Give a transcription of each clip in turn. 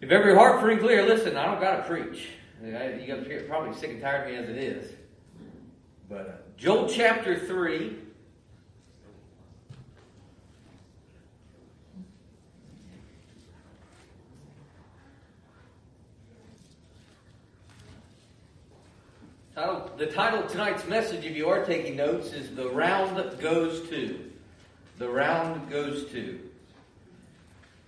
If every heart free clear, listen, I don't got to preach. You guys are probably sick and tired of me as it is. But uh, Joel chapter 3. Title, the title of tonight's message, if you are taking notes, is The Round Goes To. The Round Goes To.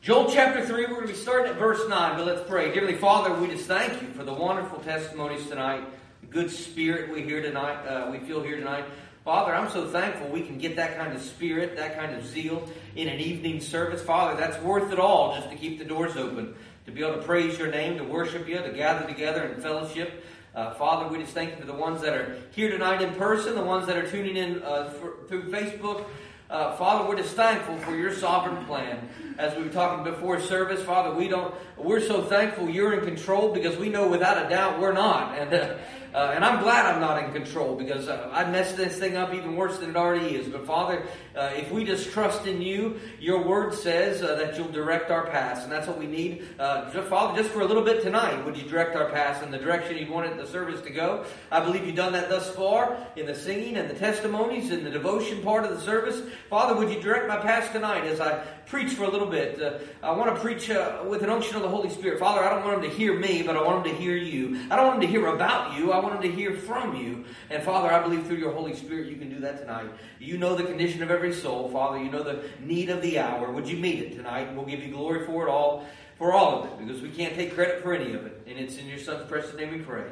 Joel chapter 3, we're going to be starting at verse 9, but let's pray. Dearly Father, we just thank you for the wonderful testimonies tonight, the good spirit we hear tonight, uh, we feel here tonight. Father, I'm so thankful we can get that kind of spirit, that kind of zeal in an evening service. Father, that's worth it all just to keep the doors open, to be able to praise your name, to worship you, to gather together in fellowship. Uh, Father, we just thank you for the ones that are here tonight in person, the ones that are tuning in uh, for, through Facebook. Uh, Father, we're just thankful for your sovereign plan. As we were talking before service, Father, we don't. We're so thankful you're in control because we know without a doubt we're not. And uh, uh, and I'm glad I'm not in control because uh, I messed this thing up even worse than it already is. But Father, uh, if we just trust in you, your word says uh, that you'll direct our paths. And that's what we need. Uh, Father, just for a little bit tonight, would you direct our paths in the direction you wanted the service to go? I believe you've done that thus far in the singing and the testimonies and the devotion part of the service. Father, would you direct my paths tonight as I preach for a little bit? Uh, I want to preach with an unction of the Holy Spirit. Father, I don't want them to hear me, but I want them to hear you. I don't want them to hear about you. I want them to hear from you. And Father, I believe through your Holy Spirit you can do that tonight. You know the condition of every soul, Father. You know the need of the hour. Would you meet it tonight? We'll give you glory for it all, for all of it, because we can't take credit for any of it. And it's in your Son's precious name we pray.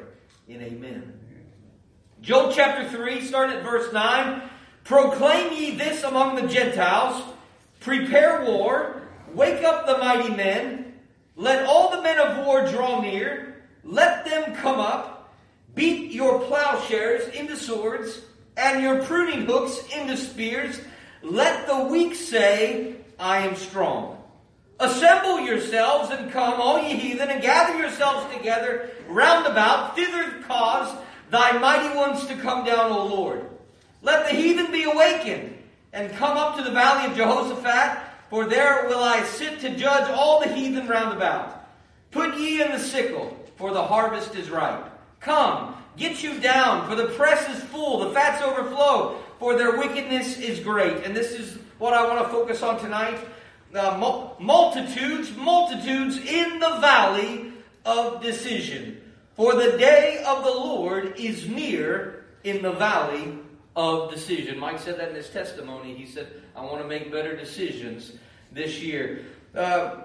In amen. Joel chapter 3, starting at verse 9. Proclaim ye this among the Gentiles. Prepare war. Wake up the mighty men. Let all the men of war draw near. Let them come up. Beat your plowshares into swords and your pruning hooks into spears. Let the weak say, I am strong. Assemble yourselves and come, all ye heathen, and gather yourselves together round about, thither cause thy mighty ones to come down, O Lord. Let the heathen be awakened, and come up to the valley of Jehoshaphat, for there will I sit to judge all the heathen round about. Put ye in the sickle, for the harvest is ripe. Come, get you down, for the press is full, the fats overflow, for their wickedness is great. And this is what I want to focus on tonight. Uh, multitudes, multitudes in the valley of decision. For the day of the Lord is near in the valley of decision. Mike said that in his testimony. He said, I want to make better decisions this year. Uh,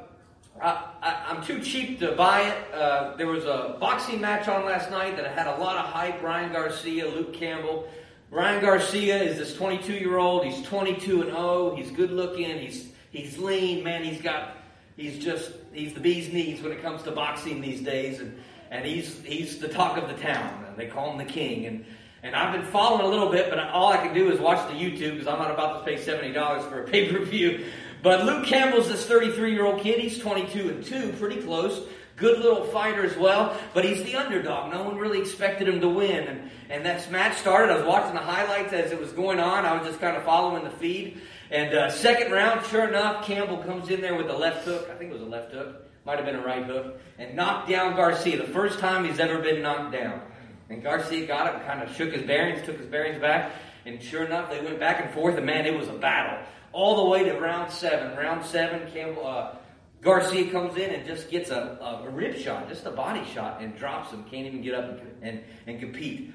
I, am too cheap to buy it. Uh, there was a boxing match on last night that had a lot of hype. Ryan Garcia, Luke Campbell. Ryan Garcia is this 22 year old. He's 22 and 0. He's good looking. He's he's lean. Man, he's got he's just he's the bee's knees when it comes to boxing these days. And and he's he's the talk of the town. And they call him the king. And and I've been following a little bit, but all I can do is watch the YouTube because I'm not about to pay seventy dollars for a pay per view. But Luke Campbell's this 33 year old kid. He's 22 and 2, pretty close. Good little fighter as well, but he's the underdog. No one really expected him to win. And, and that match started. I was watching the highlights as it was going on. I was just kind of following the feed. And uh, second round, sure enough, Campbell comes in there with a left hook. I think it was a left hook. Might have been a right hook. And knocked down Garcia. The first time he's ever been knocked down. And Garcia got and kind of shook his bearings, took his bearings back. And sure enough, they went back and forth. And man, it was a battle all the way to round seven. Round seven, Campbell, uh, Garcia comes in and just gets a, a, rib shot, just a body shot, and drops him. Can't even get up and, and, and compete.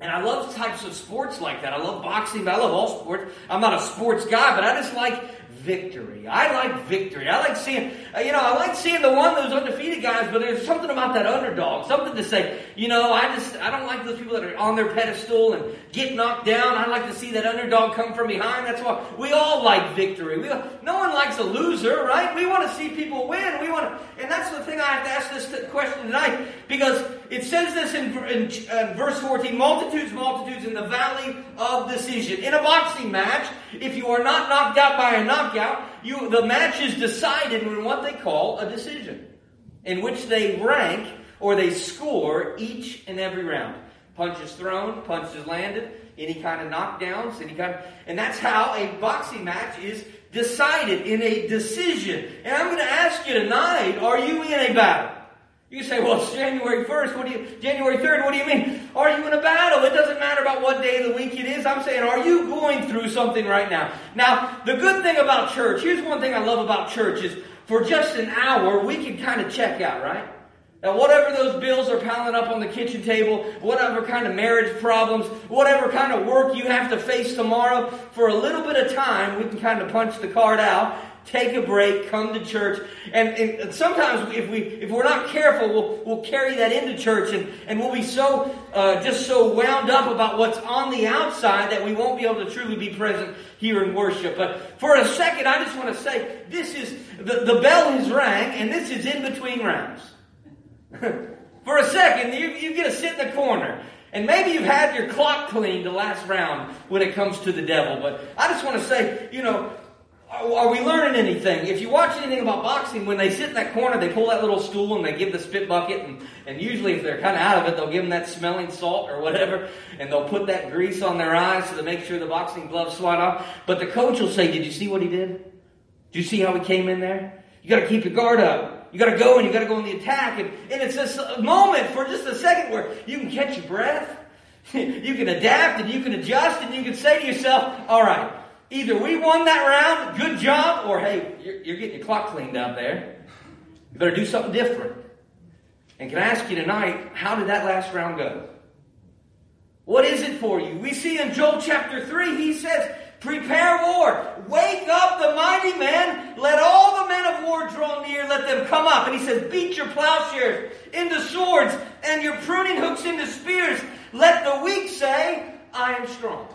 And I love types of sports like that. I love boxing, but I love all sports. I'm not a sports guy, but I just like victory. I like victory. I like seeing, uh, you know, I like seeing the one those undefeated guys, but there's something about that underdog, something to say, you know, I just, I don't like those people that are on their pedestal and get knocked down. I like to see that underdog come from behind. That's why we all like victory. We, no one likes a loser, right? We want to see people win. We want to, and that's the thing I have to ask this question tonight because it says this in, in, in verse 14, multitudes, multitudes in the valley of decision. In a boxing match, if you are not knocked out by a knockout, you, the match is decided in what they call a decision, in which they rank or they score each and every round. Punches thrown, punches landed, any kind of knockdowns, any kind of, and that's how a boxing match is decided in a decision. And I'm going to ask you tonight, are you in a battle? You say, well, it's January 1st. What do you, January 3rd, what do you mean? Are you in a battle? It doesn't matter about what day of the week it is. I'm saying, are you going through something right now? Now, the good thing about church, here's one thing I love about church is for just an hour, we can kind of check out, right? Now, whatever those bills are piling up on the kitchen table, whatever kind of marriage problems, whatever kind of work you have to face tomorrow, for a little bit of time, we can kind of punch the card out take a break, come to church. And, and, sometimes if we if we're not careful, we'll we'll carry that into church and, and we'll be so uh, just so wound up about what's on the outside that we won't be able to truly be present here in worship. But for a second, I just want to say this is the, the bell has rang and this is in between rounds. for a second, you, you get to sit in the corner. And maybe you've had your clock cleaned the last round when it comes to the devil. But I just want to say, you know, are we learning anything? If you watch anything about boxing, when they sit in that corner, they pull that little stool and they give the spit bucket, and, and usually if they're kind of out of it, they'll give them that smelling salt or whatever, and they'll put that grease on their eyes so to make sure the boxing gloves slide off. But the coach will say, "Did you see what he did? Did you see how he came in there? You got to keep your guard up. You got to go and you got to go in the attack." And, and it's this moment for just a second where you can catch your breath, you can adapt, and you can adjust, and you can say to yourself, "All right." Either we won that round, good job, or hey, you're, you're getting your clock cleaned out there. You better do something different. And can I ask you tonight, how did that last round go? What is it for you? We see in Joel chapter 3, he says, Prepare war. Wake up the mighty men. Let all the men of war draw near. Let them come up. And he says, Beat your plowshares into swords and your pruning hooks into spears. Let the weak say, I am strong.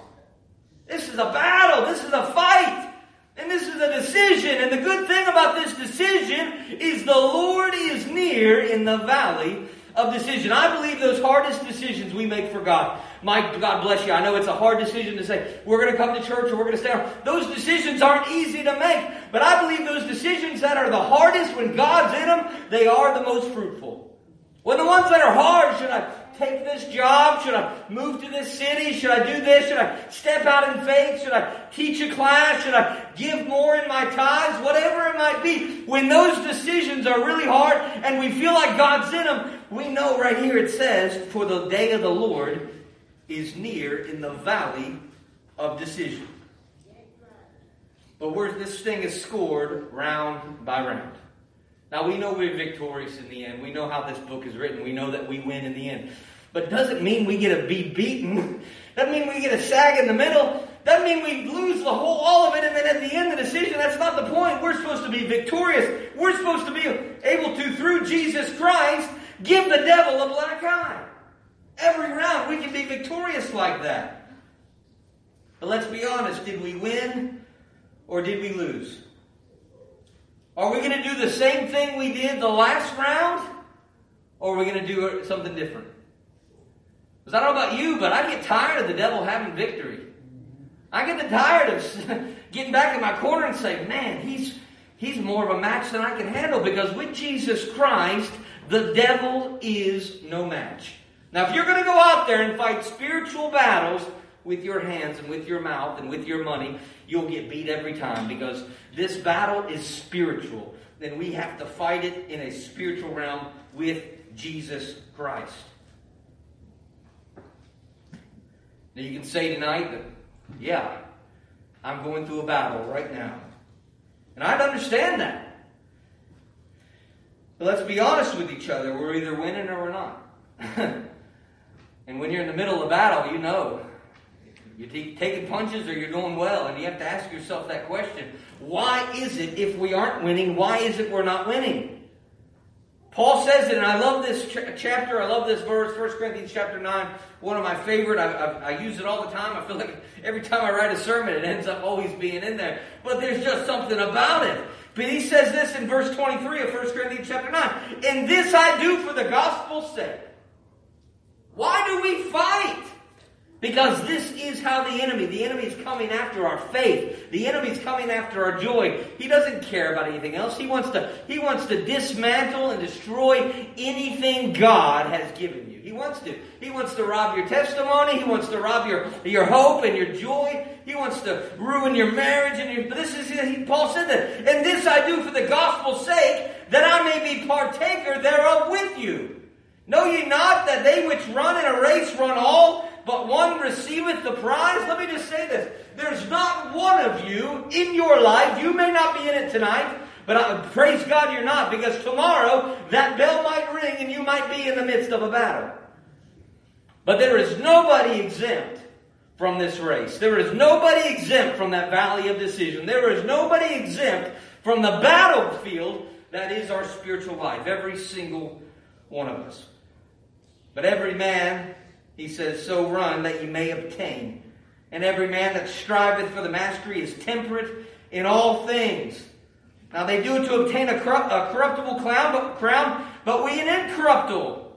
This is a battle. This is a fight. And this is a decision. And the good thing about this decision is the Lord is near in the valley of decision. I believe those hardest decisions we make for God. Mike, God bless you. I know it's a hard decision to say, we're going to come to church or we're going to stay home. Those decisions aren't easy to make. But I believe those decisions that are the hardest when God's in them, they are the most fruitful. When the ones that are hard, should I take this job? Should I move to this city? Should I do this? Should I step out in faith? Should I teach a class? Should I give more in my tithes? Whatever it might be. When those decisions are really hard and we feel like God's in them, we know right here it says, For the day of the Lord is near in the valley of decision. But where this thing is scored round by round. Now we know we're victorious in the end. We know how this book is written. We know that we win in the end. But doesn't mean we get to be beaten. Doesn't mean we get a sag in the middle. Doesn't mean we lose the whole all of it and then at the end the decision. That's not the point. We're supposed to be victorious. We're supposed to be able to, through Jesus Christ, give the devil a black eye. Every round we can be victorious like that. But let's be honest, did we win or did we lose? Are we going to do the same thing we did the last round? Or are we going to do something different? Because I don't know about you, but I get tired of the devil having victory. I get tired of getting back in my corner and saying, man, he's, he's more of a match than I can handle. Because with Jesus Christ, the devil is no match. Now, if you're going to go out there and fight spiritual battles, with your hands and with your mouth and with your money, you'll get beat every time because this battle is spiritual. Then we have to fight it in a spiritual realm with Jesus Christ. Now you can say tonight that, yeah, I'm going through a battle right now. And I'd understand that. But let's be honest with each other. We're either winning or we're not. and when you're in the middle of battle, you know you're taking punches or you're doing well, and you have to ask yourself that question. Why is it, if we aren't winning, why is it we're not winning? Paul says it, and I love this ch- chapter. I love this verse, 1 Corinthians chapter 9. One of my favorite. I, I, I, use it all the time. I feel like every time I write a sermon, it ends up always being in there. But there's just something about it. But he says this in verse 23 of 1 Corinthians chapter 9. And this I do for the gospel's sake. Why do we fight? Because this is how the enemy, the enemy is coming after our faith. The enemy is coming after our joy. He doesn't care about anything else. He wants to, he wants to dismantle and destroy anything God has given you. He wants to. He wants to rob your testimony. He wants to rob your, your hope and your joy. He wants to ruin your marriage and your, this is, he, Paul said that. And this I do for the gospel's sake, that I may be partaker thereof with you. Know ye not that they which run in a race run all, but one receiveth the prize? Let me just say this. There's not one of you in your life, you may not be in it tonight, but I, praise God you're not, because tomorrow that bell might ring and you might be in the midst of a battle. But there is nobody exempt from this race. There is nobody exempt from that valley of decision. There is nobody exempt from the battlefield that is our spiritual life. Every single one of us. But every man, he says, so run that you may obtain. And every man that striveth for the mastery is temperate in all things. Now they do it to obtain a, corruptible crown, but, crown, but we an incorruptible.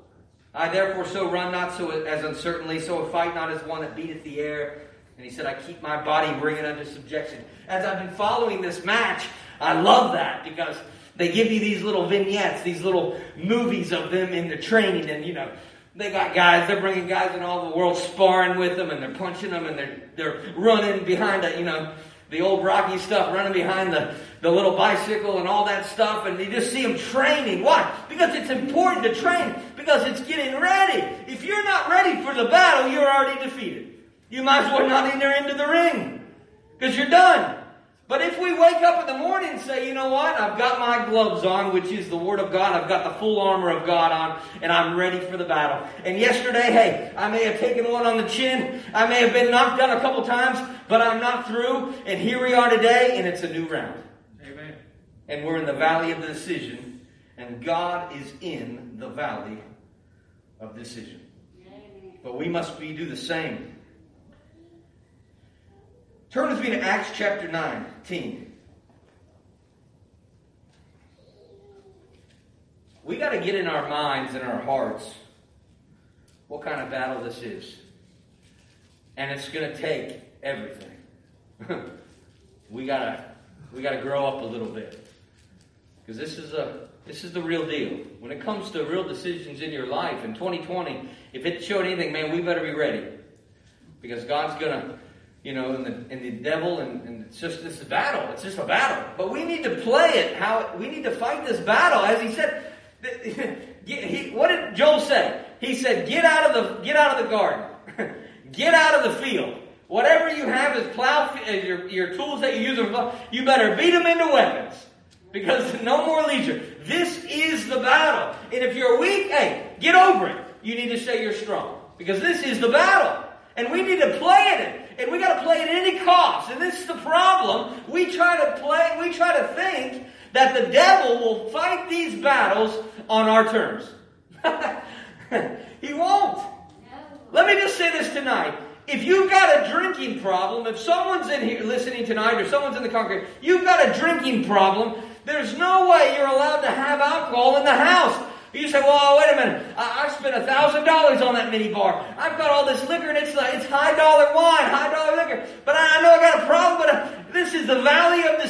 I therefore so run not so as uncertainly, so fight not as one that beateth the air. And he said, I keep my body, bring it under subjection. As I've been following this match, I love that because they give you these little vignettes, these little movies of them in the training, and you know, they got guys, they're bringing guys in all the world sparring with them, and they're punching them, and they're, they're running behind you know, the old Rocky stuff, running behind the, the little bicycle and all that stuff, and you just see them training. Why? Because it's important to train, because it's getting ready. If you're not ready for the battle, you're already defeated. You might as well not enter into the ring, because you're done. But if we wake up in the morning and say, you know what, I've got my gloves on, which is the Word of God, I've got the full armor of God on, and I'm ready for the battle. And yesterday, hey, I may have taken one on the chin, I may have been knocked down a couple times, but I'm not through, and here we are today, and it's a new round. Amen. And we're in the valley of the decision, and God is in the valley of decision. But we must be do the same. Turn with me to Acts chapter 19. We got to get in our minds and our hearts what kind of battle this is. And it's going to take everything. we got to we got to grow up a little bit. Because this is a this is the real deal. When it comes to real decisions in your life in 2020, if it showed anything, man, we better be ready. Because God's going to you know, and the, and the devil, and, and it's just this battle. It's just a battle. But we need to play it how we need to fight this battle. As he said, he, what did Joel say? He said, "Get out of the get out of the garden, get out of the field. Whatever you have is plow uh, your your tools that you use. You better beat them into weapons." Because no more leisure. This is the battle. And if you're weak, hey, get over it. You need to say you're strong. Because this is the battle. And we need to play it and we got to play at any cost. And this is the problem. We try to play, we try to think that the devil will fight these battles on our terms. he won't. Let me just say this tonight. If you've got a drinking problem, if someone's in here listening tonight or someone's in the congregation, you've got a drinking problem, there's no way you're allowed to have alcohol in the house. You say, well, wait a minute. I, spent a thousand dollars on that mini bar. I've got all this liquor and it's uh, it's high dollar wine, high dollar liquor. But I, I know I got a problem. But uh, this is the valley of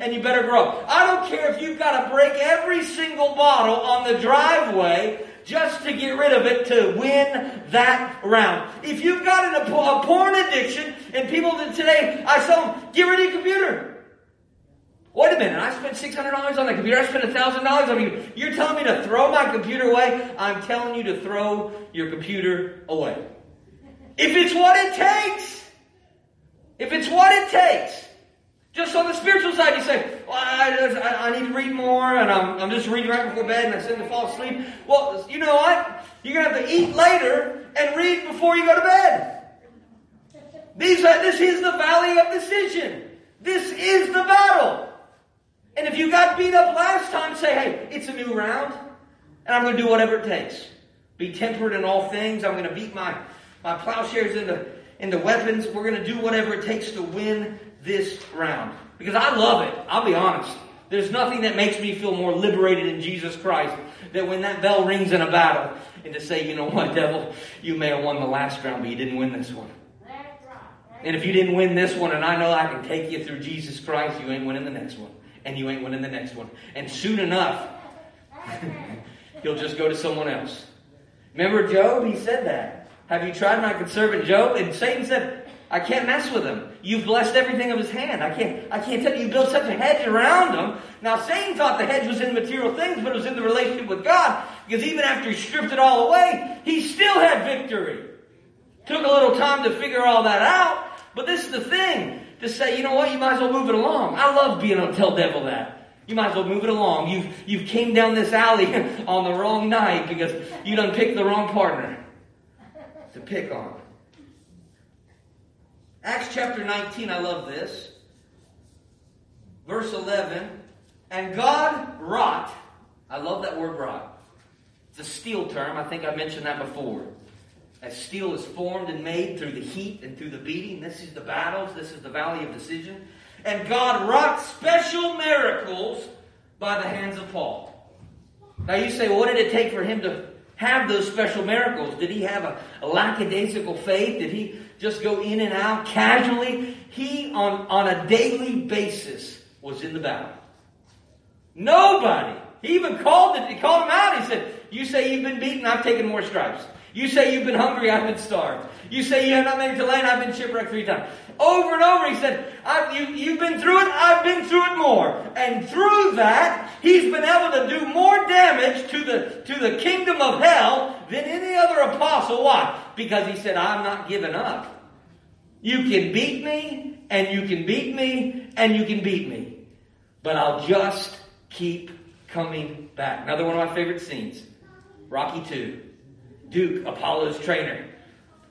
and you better grow. up. I don't care if you've got to break every single bottle on the driveway just to get rid of it to win that round. If you've got an, a porn addiction, and people today, I tell them, get rid of your computer. Wait a minute, I spent $600 on the computer, I spent $1,000 on you. You're telling me to throw my computer away? I'm telling you to throw your computer away. If it's what it takes, if it's what it takes, just on the spiritual side, you say, well, I, I, need to read more, and I'm, I'm just reading right before bed, and I tend to fall asleep. Well, you know what? You're going to have to eat later and read before you go to bed. These are, this is the valley of decision. This is the battle. And if you got beat up last time, say, hey, it's a new round, and I'm going to do whatever it takes. Be temperate in all things. I'm going to beat my, my plowshares into, into weapons. We're going to do whatever it takes to win this round. Because I love it. I'll be honest. There's nothing that makes me feel more liberated in Jesus Christ than when that bell rings in a battle and to say, you know what, devil, you may have won the last round, but you didn't win this one. And if you didn't win this one, and I know I can take you through Jesus Christ, you ain't winning the next one and you ain't winning the next one. And soon enough, he'll just go to someone else. Remember Job? He said that. Have you tried my servant Job? And Satan said, I can't mess with him. You've blessed everything of his hand. I can't, I can't tell you. You built such a hedge around him. Now, Satan thought the hedge was in material things, but it was in the relationship with God. Because even after he stripped it all away, he still had victory. Took a little time to figure all that out. But this is the thing to say, you know what, you might as well move it along. I love being able to tell devil that. You might as well move it along. You've, you've came down this alley on the wrong night because you done picked the wrong partner to pick on. Acts chapter 19, I love this. Verse 11. And God wrought, I love that word wrought. It's a steel term. I think I mentioned that before. As steel is formed and made through the heat and through the beating, this is the battles, this is the valley of decision. And God wrought special miracles by the hands of Paul. Now you say, well, what did it take for him to have those special miracles? Did he have a, a lackadaisical faith? Did he just go in and out casually? He, on, on a daily basis, was in the battle. Nobody. He even called it, he called him out. He said, You say you've been beaten, I've taken more stripes. You say you've been hungry, I've been starved. You say you have not made it to land, I've been shipwrecked three times. Over and over, he said, you, you've been through it, I've been through it more. And through that, he's been able to do more damage to the, to the kingdom of hell than any other apostle. Why? Because he said, I'm not giving up. You can beat me, and you can beat me, and you can beat me. But I'll just keep coming back. Another one of my favorite scenes Rocky 2. Duke, Apollo's trainer.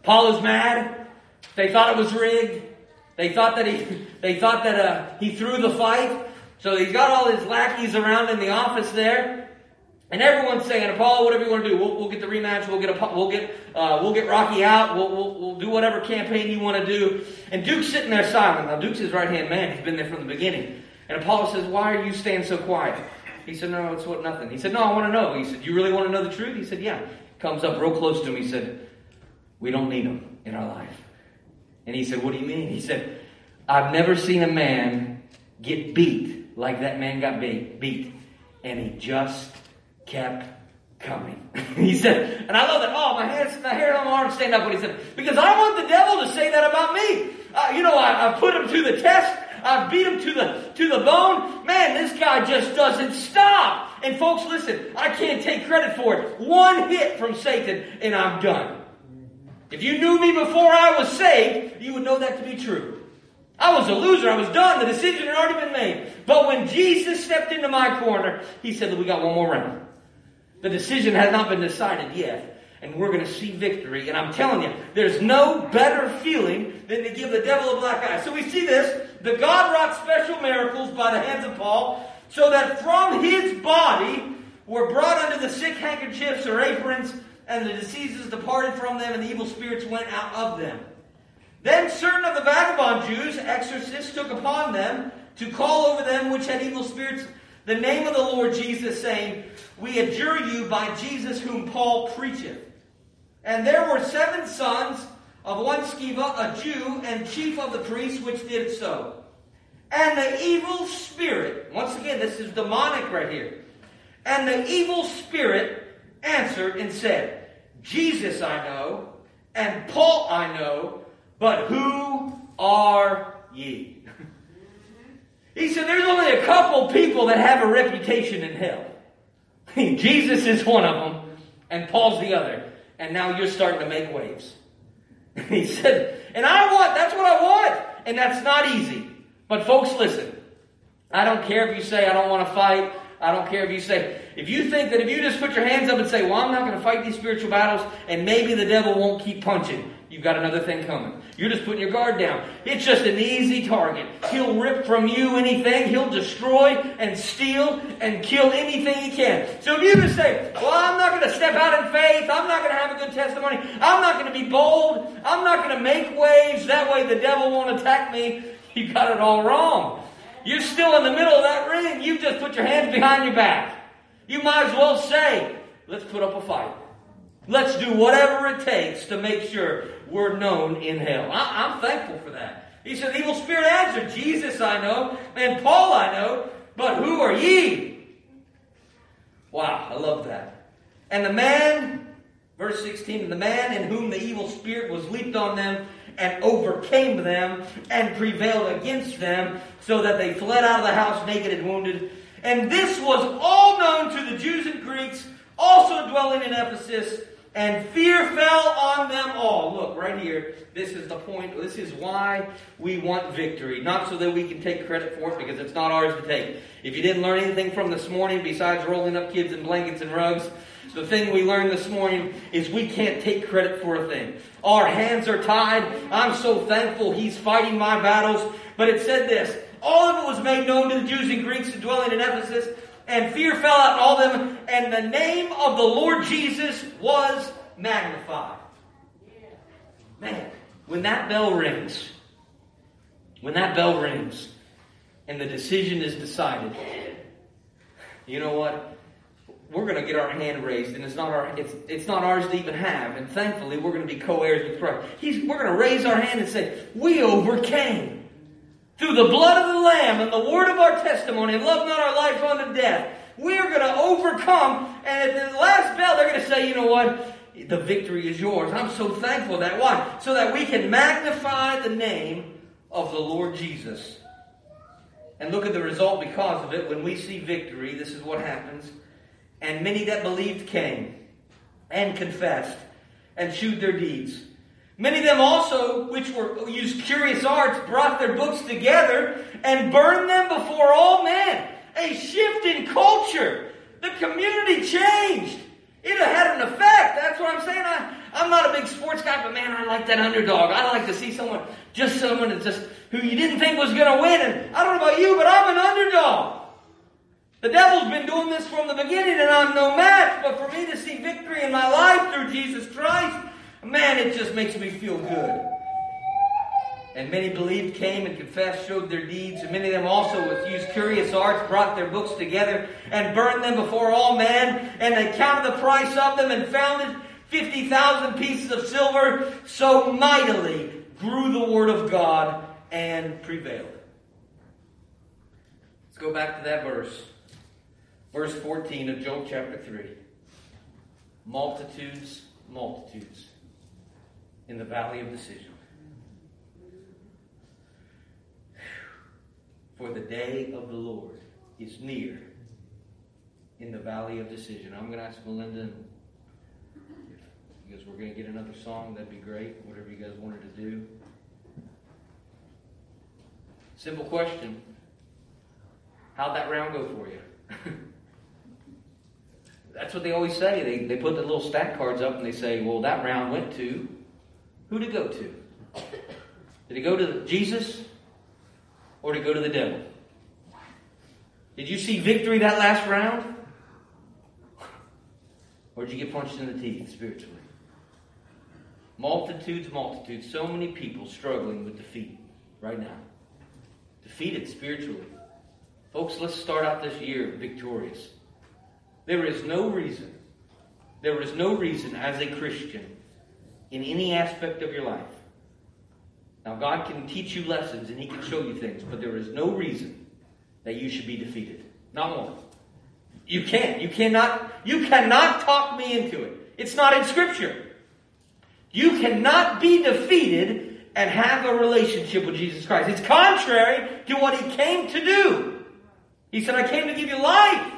Apollo's mad. They thought it was rigged. They thought that he, they thought that uh, he threw the fight. So he's got all his lackeys around in the office there, and everyone's saying, "Apollo, whatever you want to do, we'll, we'll get the rematch. We'll get a, we'll get uh, we'll get Rocky out. We'll, we'll, we'll do whatever campaign you want to do." And Duke's sitting there silent. Now Duke's his right hand man. He's been there from the beginning. And Apollo says, "Why are you staying so quiet?" He said, "No, it's what nothing." He said, "No, I want to know." He said, "You really want to know the truth?" He said, "Yeah." Comes up real close to him. He said, "We don't need him in our life." And he said, "What do you mean?" He said, "I've never seen a man get beat like that man got beat, beat, and he just kept." Coming. he said, and I love that. Oh, my hands, my hair on my arms stand up when he said, because I want the devil to say that about me. Uh, you know, I, I put him to the test. I beat him to the to the bone. Man, this guy just doesn't stop. And folks, listen, I can't take credit for it. One hit from Satan and I'm done. If you knew me before I was saved, you would know that to be true. I was a loser. I was done. The decision had already been made. But when Jesus stepped into my corner, he said that we got one more round. The decision has not been decided yet and we're going to see victory. And I'm telling you, there's no better feeling than to give the devil a black eye. So we see this. The God wrought special miracles by the hands of Paul, so that from his body were brought under the sick handkerchiefs or aprons, and the diseases departed from them, and the evil spirits went out of them. Then certain of the vagabond Jews, exorcists, took upon them to call over them which had evil spirits the name of the Lord Jesus, saying, We adjure you by Jesus whom Paul preacheth. And there were seven sons of one Sceva, a Jew, and chief of the priests, which did so. And the evil spirit, once again, this is demonic right here. And the evil spirit answered and said, Jesus I know, and Paul I know, but who are ye? he said, There's only a couple people that have a reputation in hell. Jesus is one of them, and Paul's the other and now you're starting to make waves. he said, and I want, that's what I want. And that's not easy. But folks, listen. I don't care if you say, I don't want to fight. I don't care if you say, if you think that if you just put your hands up and say, well, I'm not going to fight these spiritual battles, and maybe the devil won't keep punching, you've got another thing coming. You're just putting your guard down. It's just an easy target. He'll rip from you anything. He'll destroy and steal and kill anything he can. So if you just say, well, I'm not going to step out in faith. I'm not going to have a good testimony. I'm not going to be bold. I'm not going to make waves. That way the devil won't attack me. You got it all wrong. You're still in the middle of that ring. You just put your hands behind your back. You might as well say, let's put up a fight. Let's do whatever it takes to make sure we're known in hell. I, am thankful for that. He said, Evil spirit answered, Jesus I know, and Paul I know, but who are ye? Wow, I love that. And the man, verse 16, the man in whom the evil spirit was leaped on them and overcame them and prevailed against them, so that they fled out of the house naked and wounded. And this was all known to the Jews and Greeks also dwelling in Ephesus, and fear fell on them all. Look, right here, this is the point. This is why we want victory. Not so that we can take credit for it, because it's not ours to take. If you didn't learn anything from this morning besides rolling up kids in blankets and rugs, the thing we learned this morning is we can't take credit for a thing. Our hands are tied. I'm so thankful He's fighting my battles. But it said this All of it was made known to the Jews and Greeks dwelling in Ephesus, and fear fell out on all them, and the name of the Lord Jesus was magnified. Man, when that bell rings, when that bell rings, and the decision is decided, you know what? We're going to get our hand raised, and it's not our it's, it's not ours to even have. And thankfully, we're going to be co-heirs with Christ. He's, we're going to raise our hand and say, "We overcame." through the blood of the Lamb and the word of our testimony, and love not our life unto death. We are going to overcome, and at the last bell, they're going to say, you know what? The victory is yours. I'm so thankful that. Why? So that we can magnify the name of the Lord Jesus. And look at the result because of it. When we see victory, this is what happens. And many that believed came and confessed and shewed their deeds. Many of them also, which were used curious arts, brought their books together and burned them before all men. A shift in culture. The community changed. It had an effect. That's what I'm saying. I, I'm not a big sports guy, but man, I like that underdog. I like to see someone, just someone that just who you didn't think was going to win. And I don't know about you, but I'm an underdog. The devil's been doing this from the beginning, and I'm no match. But for me to see victory in my life through Jesus Christ, Man, it just makes me feel good. And many believed, came and confessed, showed their deeds, and many of them also, with used curious arts, brought their books together and burned them before all men. And they counted the price of them and found it 50,000 pieces of silver. So mightily grew the word of God and prevailed. Let's go back to that verse. Verse 14 of Job chapter 3. Multitudes, multitudes in the valley of decision. For the day of the Lord is near in the valley of decision. I'm going to ask Melinda, because we're going to get another song, that'd be great. Whatever you guys wanted to do. Simple question. How'd that round go for you? That's what they always say. They, they put the little stack cards up and they say, well, that round went to who to go to? Did it go to Jesus or did it go to the devil? Did you see victory that last round? Or did you get punched in the teeth spiritually? Multitudes, multitudes, so many people struggling with defeat right now. Defeated spiritually. Folks, let's start out this year victorious. There is no reason, there is no reason as a Christian in any aspect of your life. Now, God can teach you lessons and He can show you things, but there is no reason that you should be defeated. Not one. You can't. You cannot. You cannot talk me into it. It's not in Scripture. You cannot be defeated and have a relationship with Jesus Christ. It's contrary to what He came to do. He said, "I came to give you life."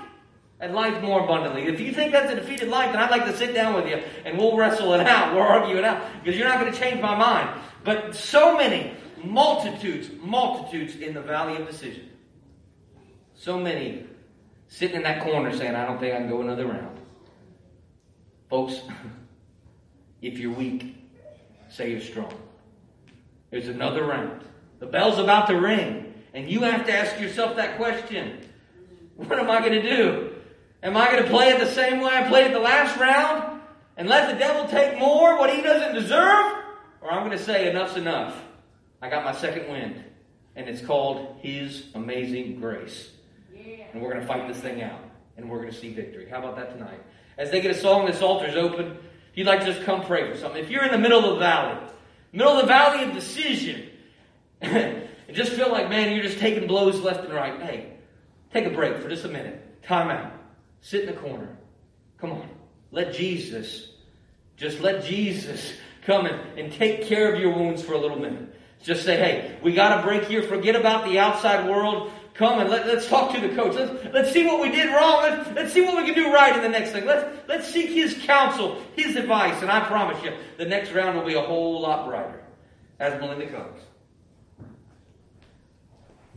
And life more abundantly. If you think that's a defeated life, then I'd like to sit down with you and we'll wrestle it out. We'll argue it out because you're not going to change my mind. But so many, multitudes, multitudes in the valley of decision. So many sitting in that corner saying, I don't think I can go another round. Folks, if you're weak, say you're strong. There's another round. The bell's about to ring, and you have to ask yourself that question. What am I going to do? Am I going to play it the same way I played it the last round and let the devil take more, what he doesn't deserve? Or I'm going to say, enough's enough. I got my second wind, and it's called His Amazing Grace. Yeah. And we're going to fight this thing out, and we're going to see victory. How about that tonight? As they get a song, this altar's open. If you'd like to just come pray for something, if you're in the middle of the valley, middle of the valley of decision, and just feel like, man, you're just taking blows left and right, hey, take a break for just a minute. Time out. Sit in the corner. Come on. Let Jesus, just let Jesus come and, and take care of your wounds for a little minute. Just say, hey, we got a break here. Forget about the outside world. come and let, let's talk to the coach. Let's, let's see what we did wrong. Let's, let's see what we can do right in the next thing. Let's, let's seek his counsel, his advice. And I promise you, the next round will be a whole lot brighter as Melinda comes.